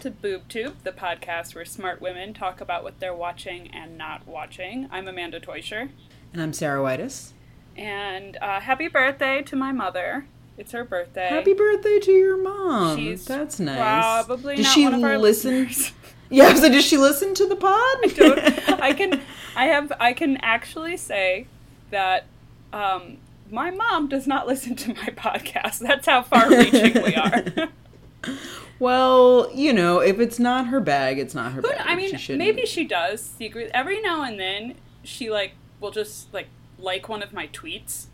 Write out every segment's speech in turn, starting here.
To BoobTube, the podcast where smart women talk about what they're watching and not watching. I'm Amanda Teuscher. And I'm Sarah Whitus. And uh, happy birthday to my mother. It's her birthday. Happy birthday to your mom. She's That's nice. Probably Does not she one of our listen? Yeah, so does she listen to the pod? I. I can. I have. I can actually say that um, my mom does not listen to my podcast. That's how far-reaching we are. Well, you know, if it's not her bag, it's not her But bag. I mean, She maybe she does secret. Every now and then, she like will just like like one of my tweets,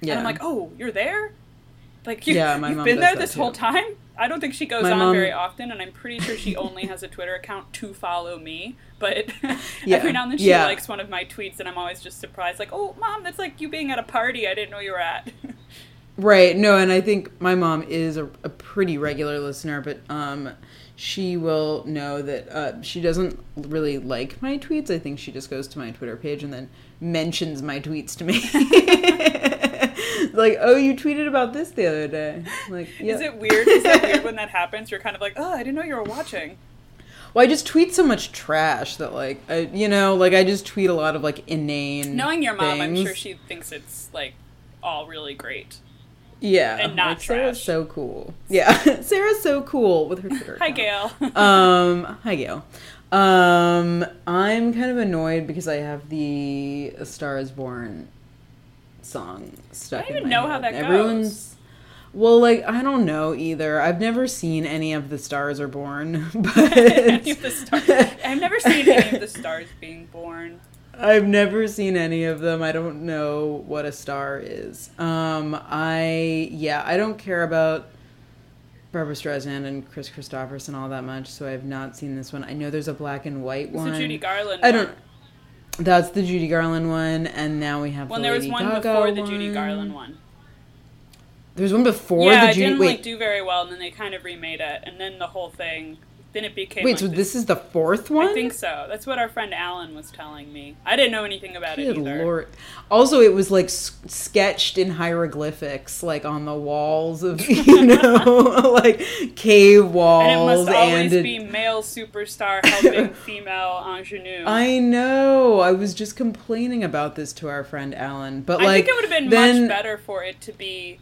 Yeah. and I'm like, "Oh, you're there." Like you, Yeah, my you've been there this whole time. I don't think she goes My on mom- very often, and I'm pretty sure she only has a Twitter account to follow me. But Yeah. every now and then she Yeah. likes one of my tweets, and I'm always just surprised, like, "Oh, mom, that's like you being at a party I didn't know you were at." Right. No, and I think my mom is a, a pretty regular listener, but um, she will know that uh, she doesn't really like my tweets. I think she just goes to my Twitter page and then mentions my tweets to me. like, oh, you tweeted about this the other day. Like, yeah. Is it weird? Is it weird when that happens? You're kind of like, "Oh, I didn't know you were watching." Well, I just tweet so much trash that, like, I, you know, like I just tweet a lot of like inane. Knowing your mom, I'm sure she thinks it's like all really great. Yeah, and not like, Sarah's so cool. Yeah, Sarah's so cool with her Twitter. Hi. Gail. um hi gail um i'm kind of annoyed because i have the A star is born song stuck I don't even know how that everyone's goes. well like i don't know either i've never seen any of the stars are born but Any of the stars. I've never seen any of the stars being born. I've never seen any of them. I don't know what a star is. Um, I yeah, I don't care about Barbra Streisand and Kris Kristofferson all that much, so I have not seen this one. I know there's a black and white It's one. the Judy Garland. I don't. That's the Judy Garland one, and now we have. When the there was Lady one Gaga before the Judy Garland one. There's one before yeah, the it didn't Wait, like do very well, and then they kind of remade it, and then the whole thing. Then it became. wait. like So this is the fourth one. I think so. That's what our friend Alan was telling me. I didn't know anything about Good it either. lord! Also, it was like s- sketched in hieroglyphics, like on the walls of you know, like cave walls. And it must always it- be male superstar helping female ingenue. I know. I was just complaining about this to our friend Alan, but I like think it would have been then, much better for it to be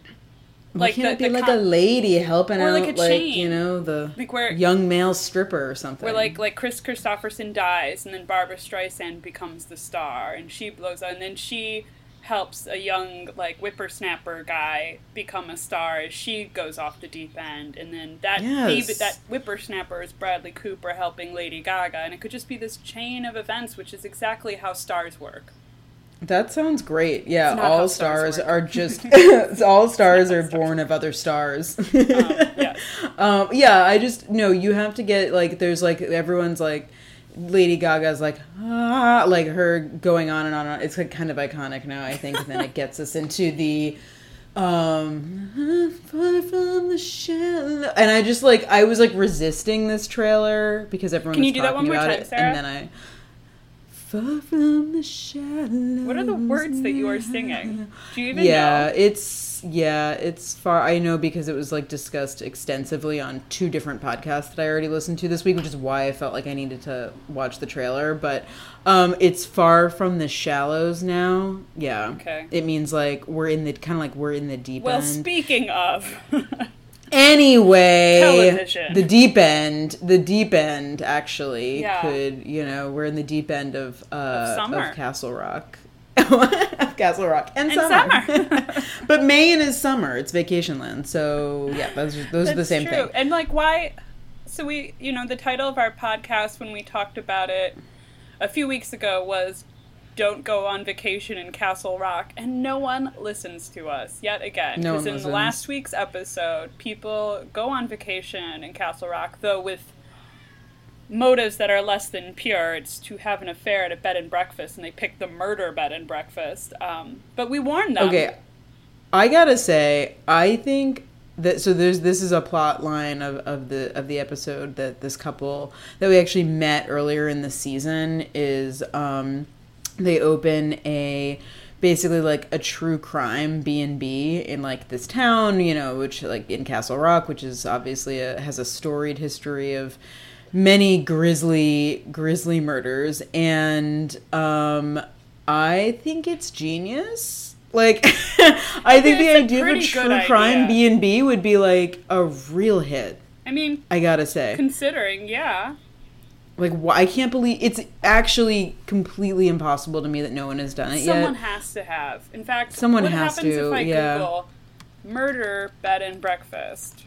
Why like can't the, it be like con- a lady helping Or out, like a like chain. you know, the like where young male stripper or something. where like like Kris Kristofferson dies and then Barbra Streisand becomes the star and she blows up, and then she helps a young like whippersnapper guy become a star as she goes off the deep end and then that Yes. that whippersnapper is Bradley Cooper helping Lady Gaga and it could just be this chain of events which is exactly how stars work. That sounds great. Yeah, It's not how all stars stars are just all stars are born of other stars. Yeah, um, yeah, I just no. You have to get like there's like everyone's like Lady Gaga's like ah like her going on and on and on. It's like kind of iconic now. I think, and then it gets us into the um far from the shallow and i just like i was like resisting this trailer because everyone Can you do that one more time, it Sarah? and then i far from the shallow What are the words that you are singing? Do you even yeah know? it's yeah it's far i know because it was like discussed extensively on two different podcasts that i already listened to this week which is why i felt like i needed to watch the trailer but um it's far from the shallows now yeah Okay. it means like we're in the kind of like we're in the deep Well, end speaking of anyway Television. the deep end the deep end actually Yeah. could you know we're in the deep end of uh Of summer. castle rock of castle rock and, And summer, summer. but maine is summer it's vacation land so yeah those, are- those are the same true. thing And like, why? So we, you know, the title of our podcast when we talked about it a few weeks ago was "Don't Go on Vacation in Castle Rock," and no one listens to us yet again. No Because in listens. last week's episode, people go on vacation in Castle Rock, though with motives that are less than pure. It's to have an affair at a bed and breakfast, and they pick the murder bed and breakfast. Um, but we warned them. okay i gotta say i think that so there's this is a plot line of, of the of the episode that this couple that we actually met earlier in the season is um they open a basically like a true crime B and B in like this town, you know, which like in Castle Rock, which is obviously a, has a storied history of many grisly grisly murders, and um, I think it's genius. Like, I think the idea of a true crime idea. B and B would be like a real hit. I mean, I gotta say. considering, yeah. Like, I can't believe it's actually completely impossible to me that no one has done it Someone yet. Someone has to have. In fact, Someone what has happens to, if I yeah. Google murder bed and breakfast?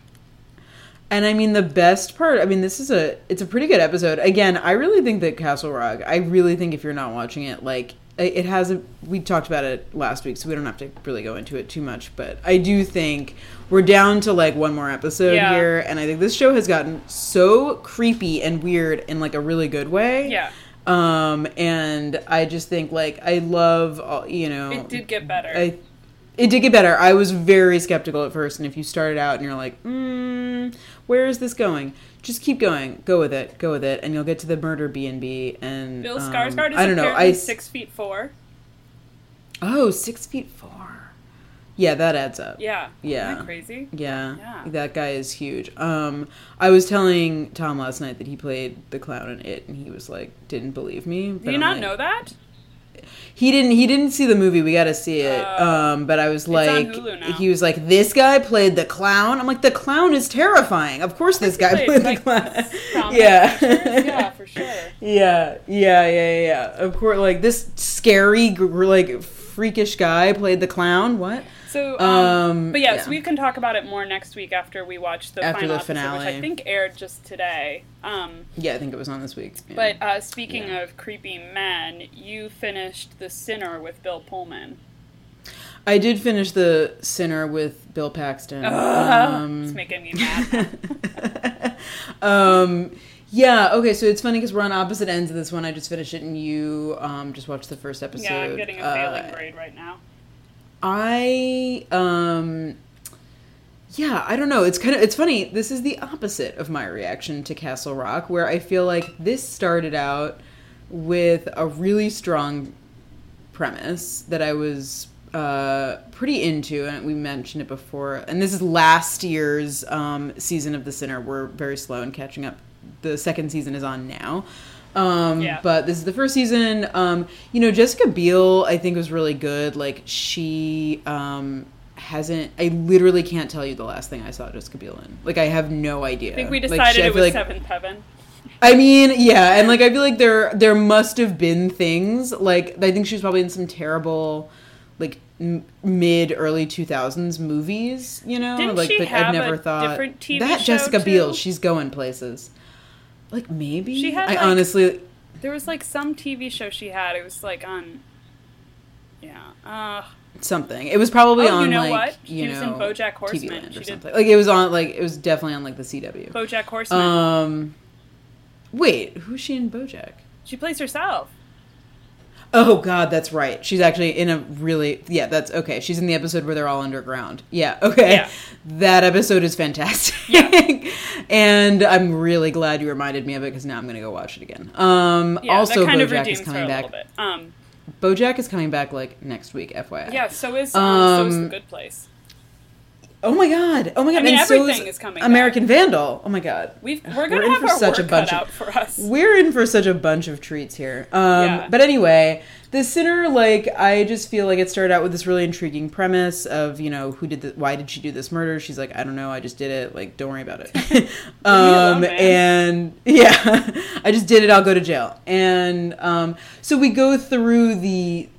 And I mean, the best part. I mean, this is a it's a pretty good episode. Again, I really think that Castle Rock. I really think if you're not watching it, like it it has a. We talked about it last week, so we don't have to really go into it too much. But I do think we're down to like one more episode Yeah. here, and I think this show has gotten so creepy and weird in like a really good way. Yeah, Um, and I just think like I love all you know. it did get better. I, it did get better. I was very skeptical at first, and if you started out and you're like, mm, "Where is this going?" Just keep going. Go with it. Go with it, and you'll get to the murder B and B. And Bill um, Skarsgård is I don't know. apparently I six feet four. oh six feet four. Yeah, that adds up. Yeah. Yeah. Isn't that crazy? Yeah, Yeah. that guy is huge. Um, I was telling Tom last night that he played the clown in it, and he was like, didn't believe me. Do you not know that? He didn't. He didn't see the movie. We got to see it. Oh. um, but I was like, he was like, this guy played the clown. I'm like, the clown is terrifying. Of course, this guy Played, played the like, clown. Yeah. yeah, for sure. yeah, yeah, yeah, yeah. Of course, like this scary, like freakish guy played the clown. What? So, um, Um, but yeah, yeah. so we can talk about it more next week after we watch the After final the episode, which. I think aired just today. Um, Yeah, I think it was on this week. Yeah. but uh, speaking Yeah. of creepy men, you finished The Sinner with Bill Pullman. I did finish the Sinner with Bill Paxton. Ugh, it's making me mad. um yeah okay so it's funny because we're on opposite ends of this one i just finished it and you um just watched the first episode yeah, I'm getting a Uh, failing grade right now. i um yeah i don't know it's kind of it's funny this is the opposite of my reaction to castle rock where i feel like this started out with a really strong premise that i was uh, pretty into, and we mentioned it before. And this is last year's um, season of The Sinner. We're very slow in catching up. The second season is on now. Um, Yeah. But this is the first season. Um, you know, Jessica Biel, I think, was really good. Like, she um, hasn't. I literally can't tell you the last thing I saw Jessica Biel in. Like, I have no idea. I think we Like, decided she- it was like- Seventh Heaven. I mean, yeah, and like I feel like there there must have been things like I think she was probably in some terrible like m- mid early 2000s movies, you know? Didn't like she have I've never a thought different TV that Jessica Biel, she's going places. Like maybe She had, I like- honestly There was like some TV show she had. It was like on. Yeah. Uh, something. It was probably Oh, on you know like what? you She was know in BoJack Horseman. Or did- something. Like it was on like it was definitely on like the CW. BoJack Horseman. Um Wait, who's she in BoJack? she plays herself. Oh God, that's right. She's actually in a really yeah. That's okay. She's in the episode where they're all underground. Yeah. Okay. Yeah. That episode is fantastic, Yeah. and I'm really glad you reminded me of it because now I'm gonna go watch it again. Um. Yeah, also, BoJack is coming back. Um, BoJack is coming back like next week. FYI. yeah. So is um, so is Um, the Good Place. Oh my God. Oh my God. I mean, and so is is coming American Vandal. Oh my God. We've we're We're gonna in have for such a bunch of- out for us. We're in for such a bunch of treats here. Um, Yeah. But anyway, the sinner, like, I just feel like it started out with this really intriguing premise of, you know, who did the, why did she do this murder? She's like, I don't know, I just did it. Like, don't worry about it. um, man. and yeah, I just did it. I'll go to jail. And um, so we go through the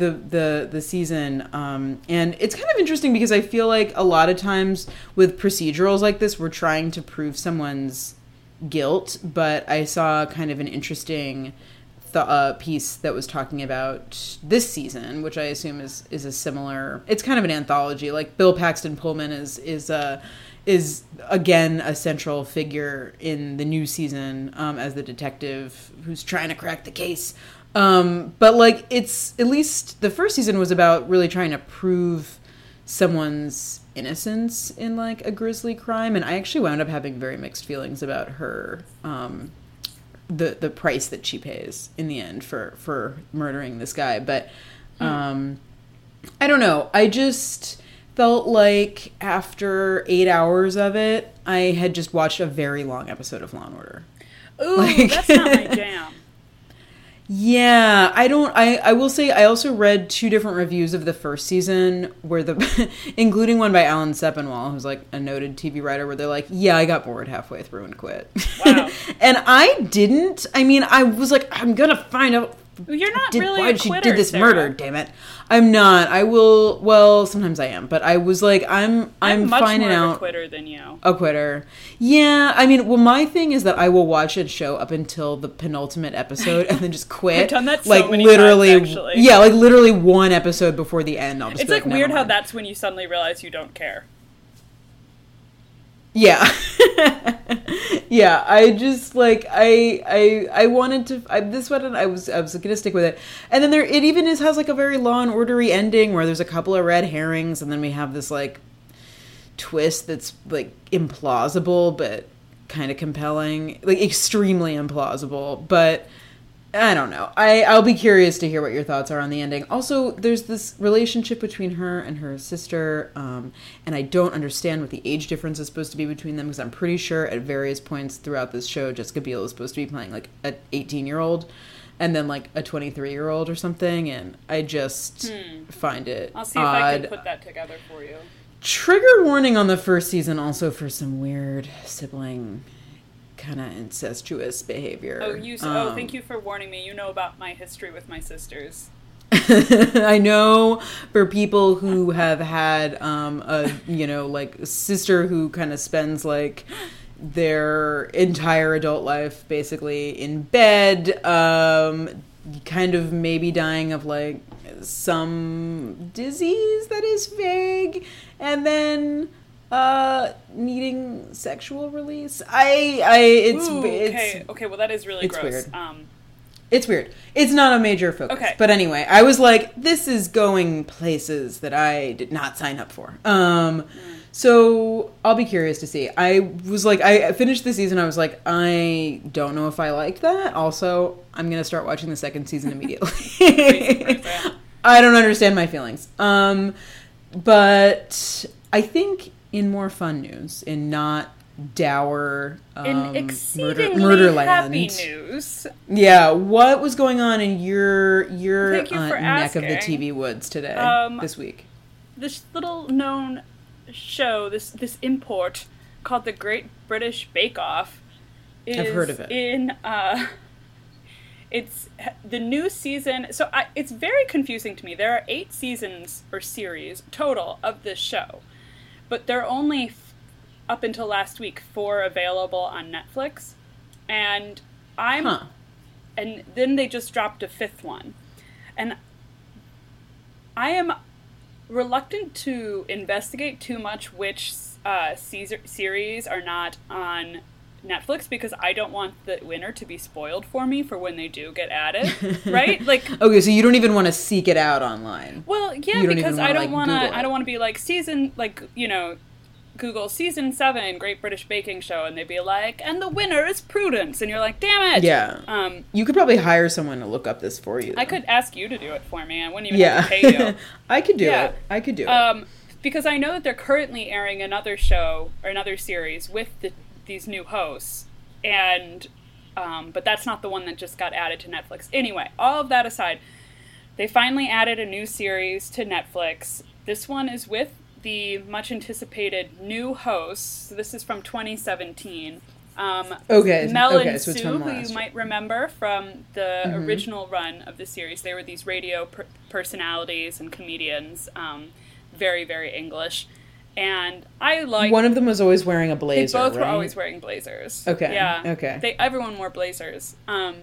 the the the season um and it's kind of interesting because i feel like a lot of times with procedurals like this we're trying to prove someone's guilt but i saw kind of an interesting uh, piece that was talking about this season which i assume is is a similar it's kind of an anthology like bill paxton pullman is is uh is again a central figure in the new season um, as the detective who's trying to crack the case um, but like it's at least the first season was about really trying to prove someone's innocence in like a grisly crime and i actually wound up having very mixed feelings about her um the the price that she pays in the end for for murdering this guy but um I don't know. I just felt like after eight hours of it, I had just watched a very long episode of Law and Order. Ooh, Like- that's not my jam. Yeah, I don't. I I will say I also read two different reviews of the first season, where the, including one by Alan Sepinwall, who's like a noted TV writer, where they're like, "Yeah, I got bored halfway through and quit." Wow. and I didn't. I mean, I was like, I'm gonna find out. You're not Did, really why a did she quitter, did this Sarah. murder? Damn it! I'm not. I will. Well, sometimes I am, but I was like, I'm. I'm, I'm much finding more of a out quitter than you. a quitter. Yeah, I mean, well, my thing is that I will watch a show up until the penultimate episode and then just quit. I've done that so like literally, times, actually. yeah, like literally one episode before the end. I'll just It's like "Never weird how that's when you suddenly realize you don't care. Yeah, yeah. I just like I I I wanted to. I, this one I was I was gonna stick with it, and then there it even is has like a very law and ordery ending where there's a couple of red herrings, and then we have this like twist that's like implausible but kind of compelling, like extremely implausible, but. I don't know. I I'll be curious to hear what your thoughts are on the ending. Also, there's this relationship between her and her sister, um, and I don't understand what the age difference is supposed to be between them because I'm pretty sure at various points throughout this show, Jessica Biel is supposed to be playing like an 18 year old, and then like a 23 year old or something, and I just find it I'll see if odd. I can put that together for you. Trigger warning on the first season also for some weird sibling kind of incestuous behavior. Oh, you. oh, Um, thank you for warning me. You know about my history with my sisters. I know for people who have had um, a you know like sister who kind of spends like their entire adult life basically in bed, um, kind of maybe dying of like some disease that is vague, and then uh needing sexual release i i it's Ooh, it's okay. Okay. Well, that is really it's gross. weird. Um, it's weird. It's not a major focus. Okay. But anyway, I was like, this is going places that I did not sign up for. Um, so I'll be curious to see. I was like, I finished the season. I was like, I don't know if I like that. Also, I'm gonna start watching the second season immediately. I don't understand my feelings. Um, but I think in more fun news, in not dour um, in murder, exceedingly Murderland. happy news, Yeah, what was going on in your your you uh, neck of the. TV woods today Um, this week? this little known show, this this import called the Great British Bake Off, is I've heard of it. In uh, it's the new season. So I, it's very confusing to me. There are eight seasons or series total of this show, but there are only f- up until last week four available on Netflix, and I'm Huh. and then they just dropped a fifth one. And I am reluctant to investigate too much which uh, Caesar- series are not on Netflix because I don't want the winner to be spoiled for me for when they do get added, right? Like, Okay, so you don't even want to seek it out online. well, yeah, because I don't want to. I don't want to be like season, like you know, Google season seven Great British Baking Show, and they'd be like, and the winner is Prudence, and you're like, damn it. Yeah. Um, You could probably hire someone to look up this for you. I could ask you to do it for me. I wouldn't even Yeah, have to pay you. I could do Yeah. it. I could do it. Um, because I know that they're currently airing another show or another series with the, these new hosts, and um, but that's not the one that just got added to Netflix. Anyway, all of that aside, they finally added a new series to Netflix. This one is with the much anticipated new hosts. So this is from 2017. Um, Okay, Mel okay, and so Sue, who you. Mm-hmm. might remember from the original run of the series. They were these radio per- personalities and comedians, um, very, very English. And I like One of them was always wearing a blazer. they both were always wearing blazers. Okay, Yeah. okay. They everyone wore blazers. Um,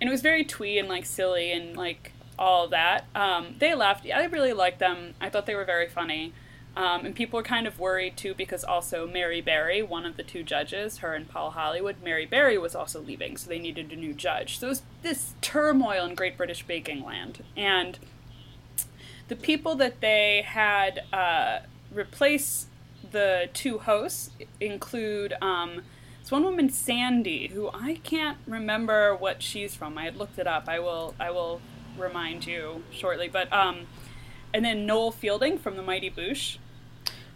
and it was very twee and like silly and like all that. Um, they left. I really liked them. I thought they were very funny. Um, and people were kind of worried too because also Mary Berry, one of the two judges, her and Paul Hollywood, Mary Berry was also leaving, so they needed a new judge. So it was this turmoil in Great British Baking Land. And the people that they had uh, replace the two hosts include um, this one woman, Sandi, who I can't remember what she's from. I had looked it up. I will I will remind you shortly. But um, and then Noel Fielding from the Mighty Boosh.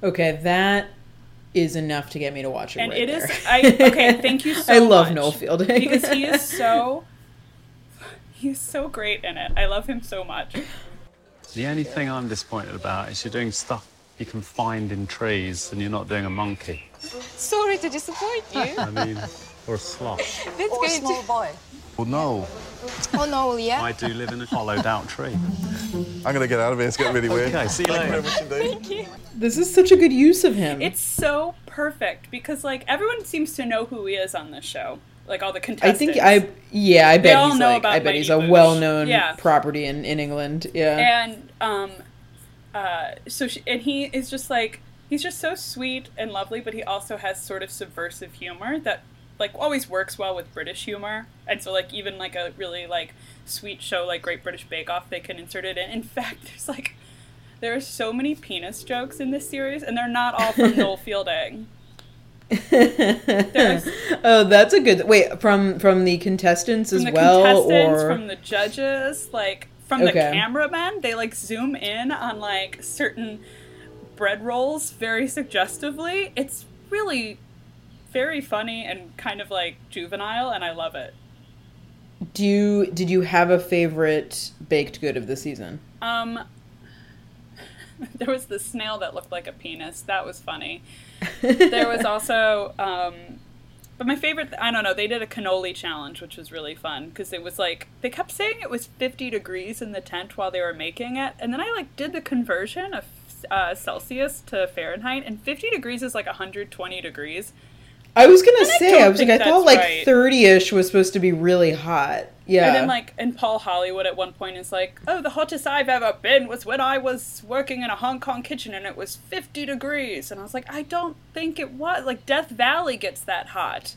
Okay, that is enough to get me to watch it. And right it is there. I okay, thank you so I love much. Noel Fielding because he is so he's so great in it. I love him so much. The only thing I'm disappointed about is you're doing stuff you can find in trees and you're not doing a monkey. Sorry to disappoint you. I mean, or a sloth. That's Or a small to. boy. Well, no, Oh no, yeah. I do live in a hollowed out tree. I'm gonna get out of here. It's getting really weird. Okay, see you later. Thank you very much indeed. This is such a good use of him. It's so perfect because like everyone seems to know who he is on this show. Like all the contestants. I think I yeah I bet all he's know like about I bet he's a Boosh. well known Yeah. property in in England. Yeah. and um uh so she, and he is just like he's just so sweet and lovely but he also has sort of subversive humor that like always works well with british humor. And so like even like a really like sweet show like great british bake off they can insert it in. In fact there's like there are so many penis jokes in this series and they're not all from noel fielding. Oh, that's a good wait from from the contestants as from the well, contestants or from the judges like from the Okay. cameramen they like zoom in on like certain bread rolls very suggestively it's really very funny and kind of like juvenile and i love it do you did you have a favorite baked good of the season? um there was the snail that looked like a penis that was funny there was also um but my favorite i don't know they did a cannoli challenge which was really fun because it was like they kept saying it was 50 degrees in the tent while they were making it and then i like did the conversion of uh, celsius to fahrenheit and 50 degrees is like 120 degrees I was gonna I say don't I was like I thought like thirty ish was supposed to be really hot. Yeah. And then like and Paul Hollywood at one point is like, "Oh, the hottest I've ever been was when I was working in a Hong Kong kitchen and it was 50 degrees." And I was like, "I don't think it was. Like Death Valley gets that hot."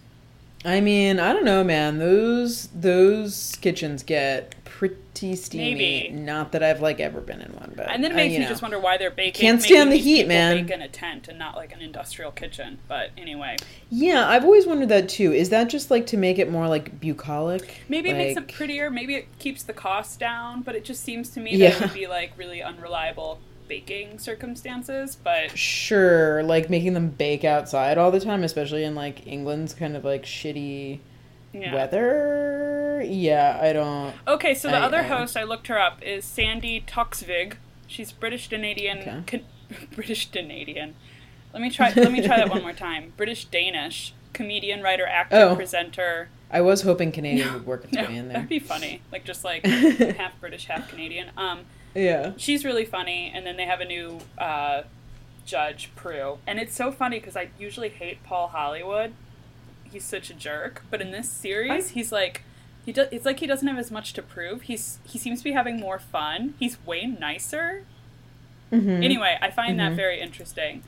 I mean, I don't know, man. Those those kitchens get pretty steamy. Maybe. Not that I've like ever been in one, but And then it uh, makes you me know. just wonder why they're baking. Can't stand the heat, man. Bake in a tent and not like an industrial kitchen. But anyway, Yeah, I've always wondered that too. Is that just like to make it more like bucolic? maybe it makes Like- it prettier. Maybe it keeps the cost down. But it just seems to me that Yeah. it would be like really unreliable baking circumstances. But Sure, like making them bake outside all the time, especially in like England's kind of like shitty yeah. weather. Yeah, I don't. Okay, so the I- other I- host I looked her up is Sandi Toksvig. She's British Canadian. Okay. Can, British Canadian. Let me try. let me try that one more time. British Danish comedian, writer, actor, Oh. presenter. I was hoping Canadian would work its No, way in there. that'd be funny. Like just like half British, half Canadian. Um, Yeah. she's really funny, and then they have a new uh, judge, Prue, and it's so funny because I usually hate Paul Hollywood. He's such a jerk, but in this series, he's like. He does, it's like he doesn't have as much to prove. He's he seems to be having more fun. He's way nicer. Mhm. Anyway, I find that Mhm. very interesting.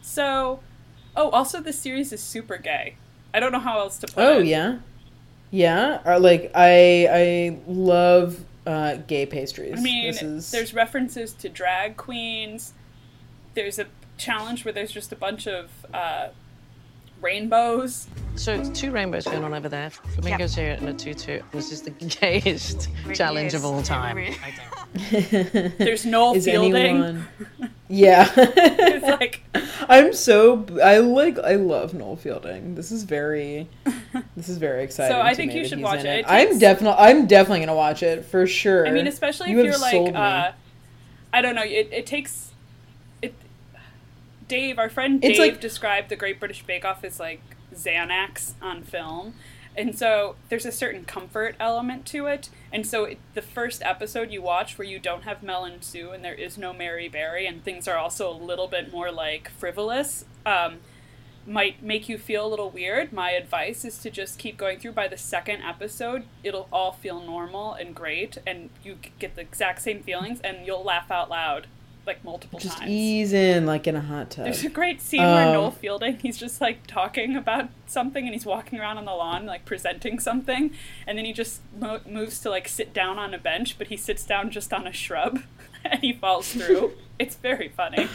So, oh, also this series is super gay. I don't know how else to put it. Oh yeah, yeah. Or like I I love uh, gay pastries. I mean, is there's references to drag queens. There's a challenge where there's just a bunch of uh, rainbows. So it's two rainbows going on over there. Flamingos here and a tutu. This is the gayest challenge of all time. There's Noel is Fielding. anyone? Yeah. It's like I'm so I like I love Noel Fielding. This is very this is very exciting. So I to think me you should watch in it. It I'm definitely I'm definitely gonna watch it for sure. I mean, especially You if you're like, me. uh, I don't know. It, it takes it. Dave, our friend It's Dave, like- described the Great British Bake Off as like Xanax on film, and so there's a certain comfort element to it. And so it, the first episode you watch, where you don't have Mel and Sue, and there is no Mary Berry, and things are also a little bit more like frivolous. Um, might make you feel a little weird. My advice is to just keep going through. By the second episode, it'll all feel normal and great, and you get the exact same feelings, and you'll laugh out loud like multiple just times. ease in like in a hot tub. There's a great scene where Um, Noel Fielding, he's just like talking about something and he's walking around on the lawn, like presenting something, and then he just mo- moves to like sit down on a bench, but he sits down just on a shrub and he falls through. it's very funny.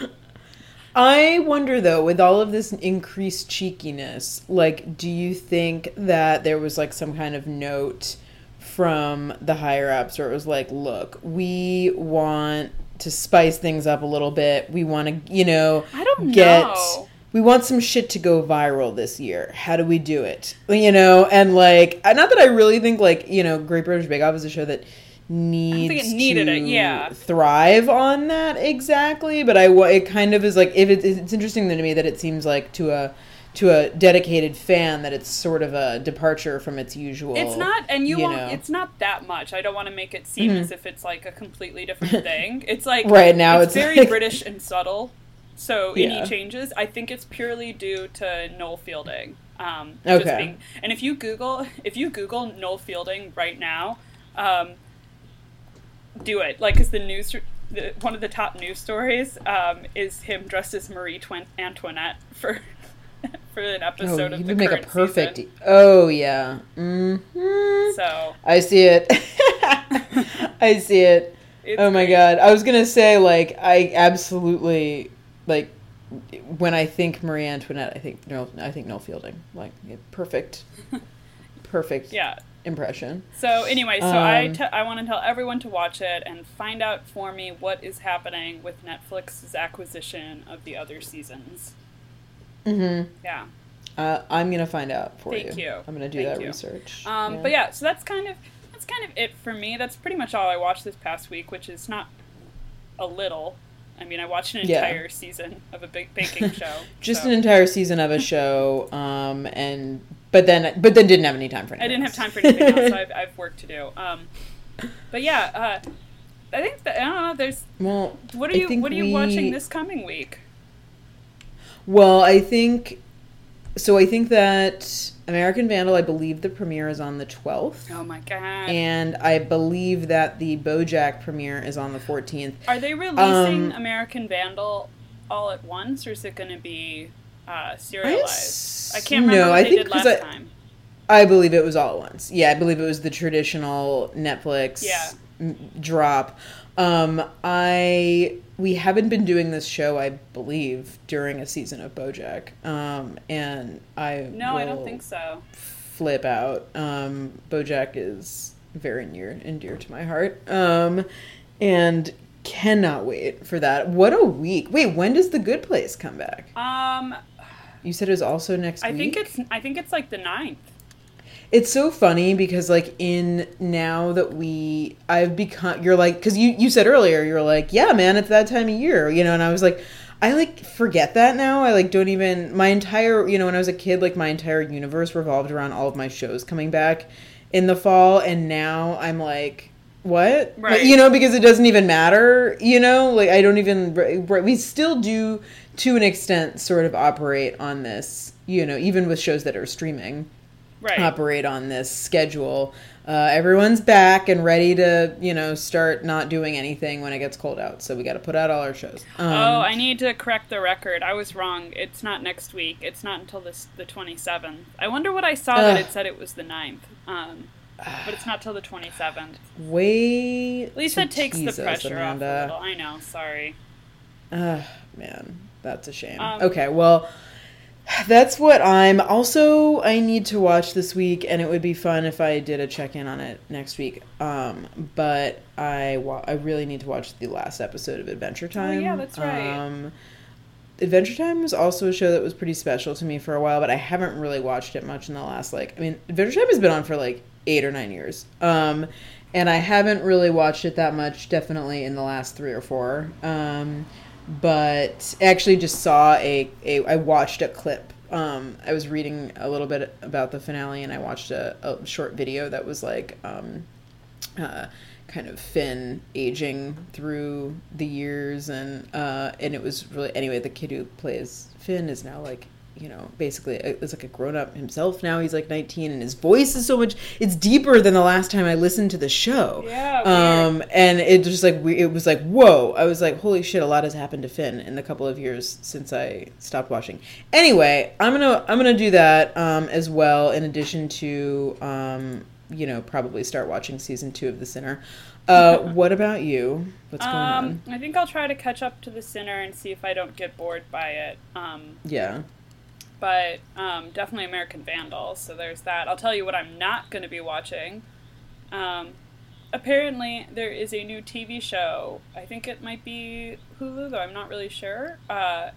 I wonder though, with all of this increased cheekiness, like, do you think that there was like some kind of note from the higher ups where it was like, look, we want to spice things up a little bit. We want to, you know, I don't get. know. We want some shit to go viral this year. How do we do it? You know, and like, uh, not that I really think like you know, Great British Bake Off is a show that needs think it needed to it, yeah. thrive on that exactly. But I, it kind of is like if it, it's interesting to me that it seems like to a to a dedicated fan that it's sort of a departure from its usual. It's not, and you, you won't. know. It's not that much. I don't want to make it seem as if it's like a completely different thing. It's like Right, now it's, it's very like- British and subtle. So Yeah. any changes, I think it's purely due to Noel Fielding. Um, Okay. being- and if you Google, if you Google Noel Fielding right now, um, do it. Like, cause the news, the, one of the top news stories um, is him dressed as Marie Twin- Antoinette for for an Oh, episode you of the make a perfect. season. Oh yeah. hmm So I see it. I see it. it's oh my great. god. I was gonna say like I absolutely like when I think Marie Antoinette, I think no, I think Noel Fielding. Like perfect, perfect Yeah. impression. So anyway, so I Um, te- I want to tell everyone to watch it and find out for me what is happening with Netflix's acquisition of the other seasons. Mm-hmm. Yeah. Uh, I'm gonna find out for Thank you. you. I'm gonna do Thank that you. research. Um, But yeah, so that's kind of that's kind of it for me. That's pretty much all I watched this past week, which is not a little. I mean, I watched an Yeah. entire season of a big baking show. just so an entire season of a show, um, and but then but then didn't have any time for. I anything didn't have else. time for anything else. So I've, I've work to do. Um, but yeah, uh, I think that, I don't know. There's well, what are I you what are you watching this coming week? Well, I think so. I think that American Vandal. I believe the premiere is on the twelfth, Oh my god. and I believe that the BoJack premiere is on the fourteenth. Are they releasing Um, American Vandal all at once, or is it going to be uh, serialized? I can't remember no, what I they think did last I- time. I believe it was all at once. Yeah, I believe it was the traditional Netflix Yeah. m- drop. Um, I we haven't been doing this show, I believe, during a season of BoJack. Um, and I No, I don't think so. flip out. Um, BoJack is very near and dear to my heart. Um, and cannot wait for that. What a week! Wait, when does The Good Place come back? Um, You said it was also next I week. think it's I think it's like the ninth. It's so funny because like in now that we I've become you're like cuz you you said earlier you're like yeah man it's that time of year you know and I was like I like forget that now. I like don't even my entire you know when I was a kid like my entire universe revolved around all of my shows coming back in the fall and now I'm like what? Right. you know because it doesn't even matter you know? Like I don't even we still do to an extent sort of operate on this you know even with shows that are streaming Right. operate on this schedule. Uh, everyone's back and ready to, you know, start not doing anything when it gets cold out. So we got to put out all our shows. Um, oh, I need to correct the record. I was wrong. It's not next week. It's not until this the twenty seventh. I wonder what I saw that it said it was the 9th. Um, but it's not till the twenty seventh. way. At least that takes the pressure off a Amanda. little. I know. Sorry. Ugh, man, that's a shame. Um, okay, well, that's what I'm. Also, I need to watch this week, and it would be fun if I did a check in on it next week. Um, but I wa- I really need to watch the last episode of Adventure Time. Oh, yeah, that's right. Um, Adventure Time was also a show that was pretty special to me for a while, but I haven't really watched it much in the last like. I mean, Adventure Time has been on for like eight or nine years. Um, and I haven't really watched it that much. Definitely in the last three or four. Um, but I actually just saw a, a I watched a clip. Um, I was reading a little bit about the finale, and I watched a, a short video that was like. Um, uh, kind of Finn aging through the years, and uh, and it was really anyway. The kid who plays Finn is now like you know basically a- is like a grown up himself now. He's like nineteen, and his voice is so much. It's deeper than the last time I listened to the show. Yeah, weird. Um, and it just like we- it was like whoa. I was like holy shit. A lot has happened to Finn in the couple of years since I stopped watching. Anyway, I'm gonna I'm gonna do that um, as well. In addition to um, you know probably start watching season two of The Sinner. Uh, what about you? What's going on? Um, I think I'll try to catch up to the Sinner and see if I don't get bored by it. Um, Yeah. But um, definitely American Vandal. So there's that. I'll tell you what I'm not going to be watching. Um, apparently there is a new TV show. I think it might be Hulu, though I'm not really sure. Uh,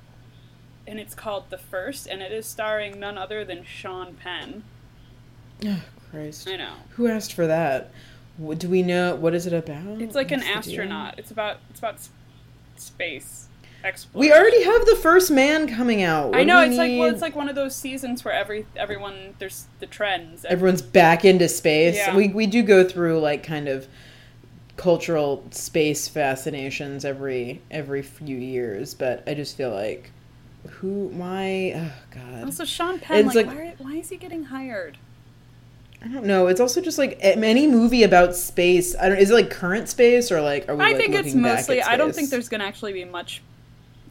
and it's called The First, and it is starring none other than Sean Penn. Oh, Christ. I know. Who asked for that? What, do we know? What is it about? It's like an What's deal? astronaut. It's about it's about space exploration. We already have the first man coming out. What I know it's like well, it's like one of those seasons where every everyone there's the trends. everyone's back into space. Yeah. We we do go through like kind of cultural space fascinations every every few years, but I just feel like who why oh god. Also, Sean Penn, like, like- why, why is he getting hired? I don't know. It's also just like any movie about space. I don't is it like current space or like are we I like, think it's mostly. I don't think there's going to actually be much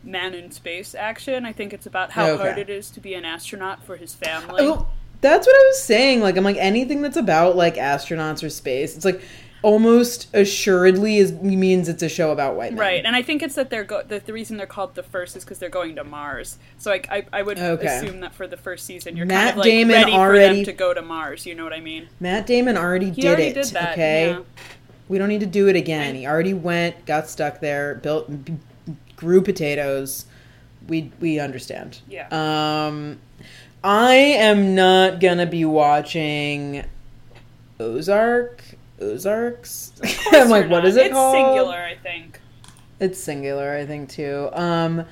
man in space action. I think it's about how Okay. hard it is to be an astronaut for his family. Oh, that's what I was saying. Like I'm like anything that's about like astronauts or space. It's like almost assuredly is means it's a show about white men. Right, and I think it's that they're go- that the reason they're called the first is because they're going to Mars. So like, I I would Okay. assume that for the first season, you're Matt kind of like Damon ready for already- them to go to Mars. You know what I mean? Matt Damon already He did already it. did that. okay. yeah. We don't need to do it again. He already went, got stuck there, built, grew potatoes. We we understand. Yeah. Um, I am not gonna be watching Ozark. Ozarks. I'm like, what not. is it it's called? singular, I think. It's singular, I think too. Um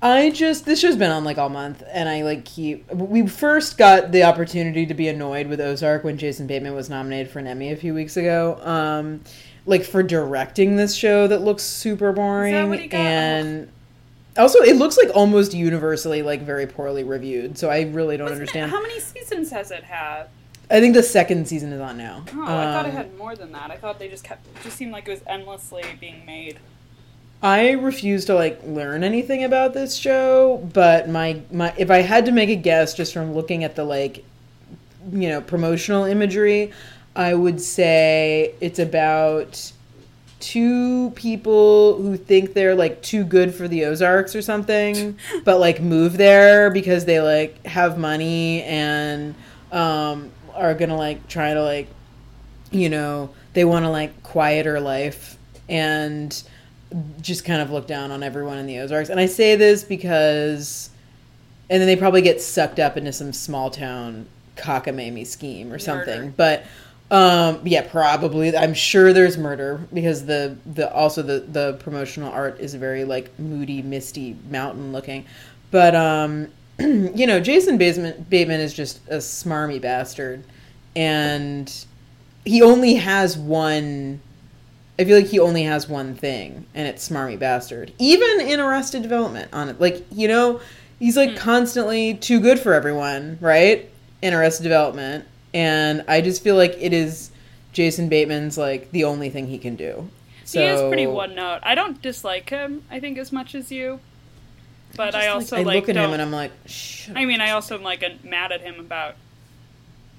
I just this show's been on like all month and I like keep we first got the opportunity to be annoyed with Ozark when Jason Bateman was nominated for an Emmy a few weeks ago. Um like for directing this show that looks super boring what he got? and also it looks like almost universally like very poorly reviewed. So I really don't Wasn't it- understand. how many seasons has it had? I think the second season is on now. Oh, I thought it Um, had more than that. I thought they just kept. It just seemed like it was endlessly being made. I refuse to like learn anything about this show, but my my if I had to make a guess just from looking at the like you know, promotional imagery, I would say it's about two people who think they're like too good for the Ozarks or something, but like move there because they like have money and um are going to like try to like you know, they want to like quieter life and just kind of look down on everyone in the Ozarks. And I say this because, and then they probably get sucked up into some small town cockamamie scheme or something. Murder. But um, yeah, probably. I'm sure there's murder because the the also the the promotional art is very like moody, misty, mountain looking. But um, you know, Jason Bateman Bateman is just a smarmy bastard, and he only has one. I feel like he only has one thing, and it's smarmy bastard. Even in Arrested Development, on it, like you know, he's like constantly too good for everyone, right? In Arrested Development, and I just feel like it is Jason Bateman's like the only thing he can do. So, he is pretty one note. I don't dislike him. I think as much as you, but just, I also I like. look at him and I'm like, I mean, I also am like mad at him about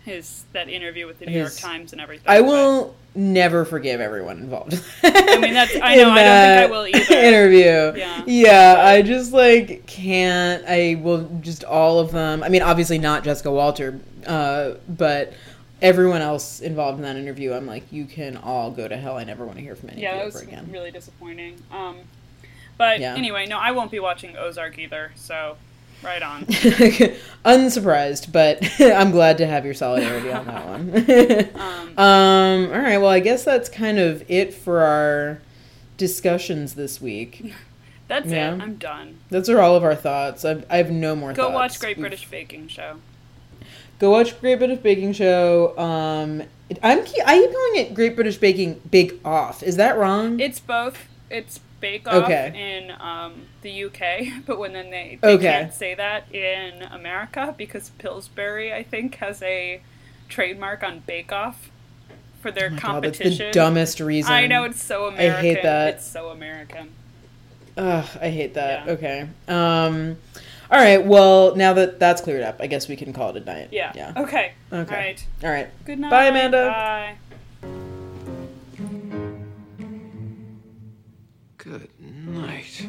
his that interview with the New York Times and everything. I but- will never forgive everyone involved. I mean, that's- I know, I don't think I will either. Interview. Yeah. Yeah, I just like can't. I will just all of them. I mean, obviously not Jessica Walter, uh, but everyone else involved in that interview. I'm like, you can all go to hell. I never want to hear from any Yeah, of you was ever again. really disappointing. Um, but Yeah. anyway, no, I won't be watching Ozark either. So, right on. Unsurprised, but I'm glad to have your solidarity on that one. um, all right, well, I guess that's kind of it for our discussions this week. That's Yeah. it. I'm done. Those are all of our thoughts. I've, I have no more thoughts. Go thoughts. watch Great British Baking Show. Go watch Great British Baking Show. Um, I'm I keep calling it Great British Baking Bake Off. Is that wrong? It's both. It's Bake Off Okay. in um, the UK, but when then they, they Okay. can't say that in America because Pillsbury, I think, has a trademark on Bake Off for their Oh my God, that's competition. the dumbest reason. I know it's so American. I hate that. It's so American. Ugh, I hate that. Yeah. Okay. Um, all right. Well, now that that's cleared up, I guess we can call it a night. Yeah. Yeah. Okay. Okay. All right. All right. Good night. Bye, Amanda. Bye. Good night.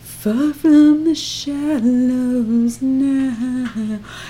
Far from the shallows now.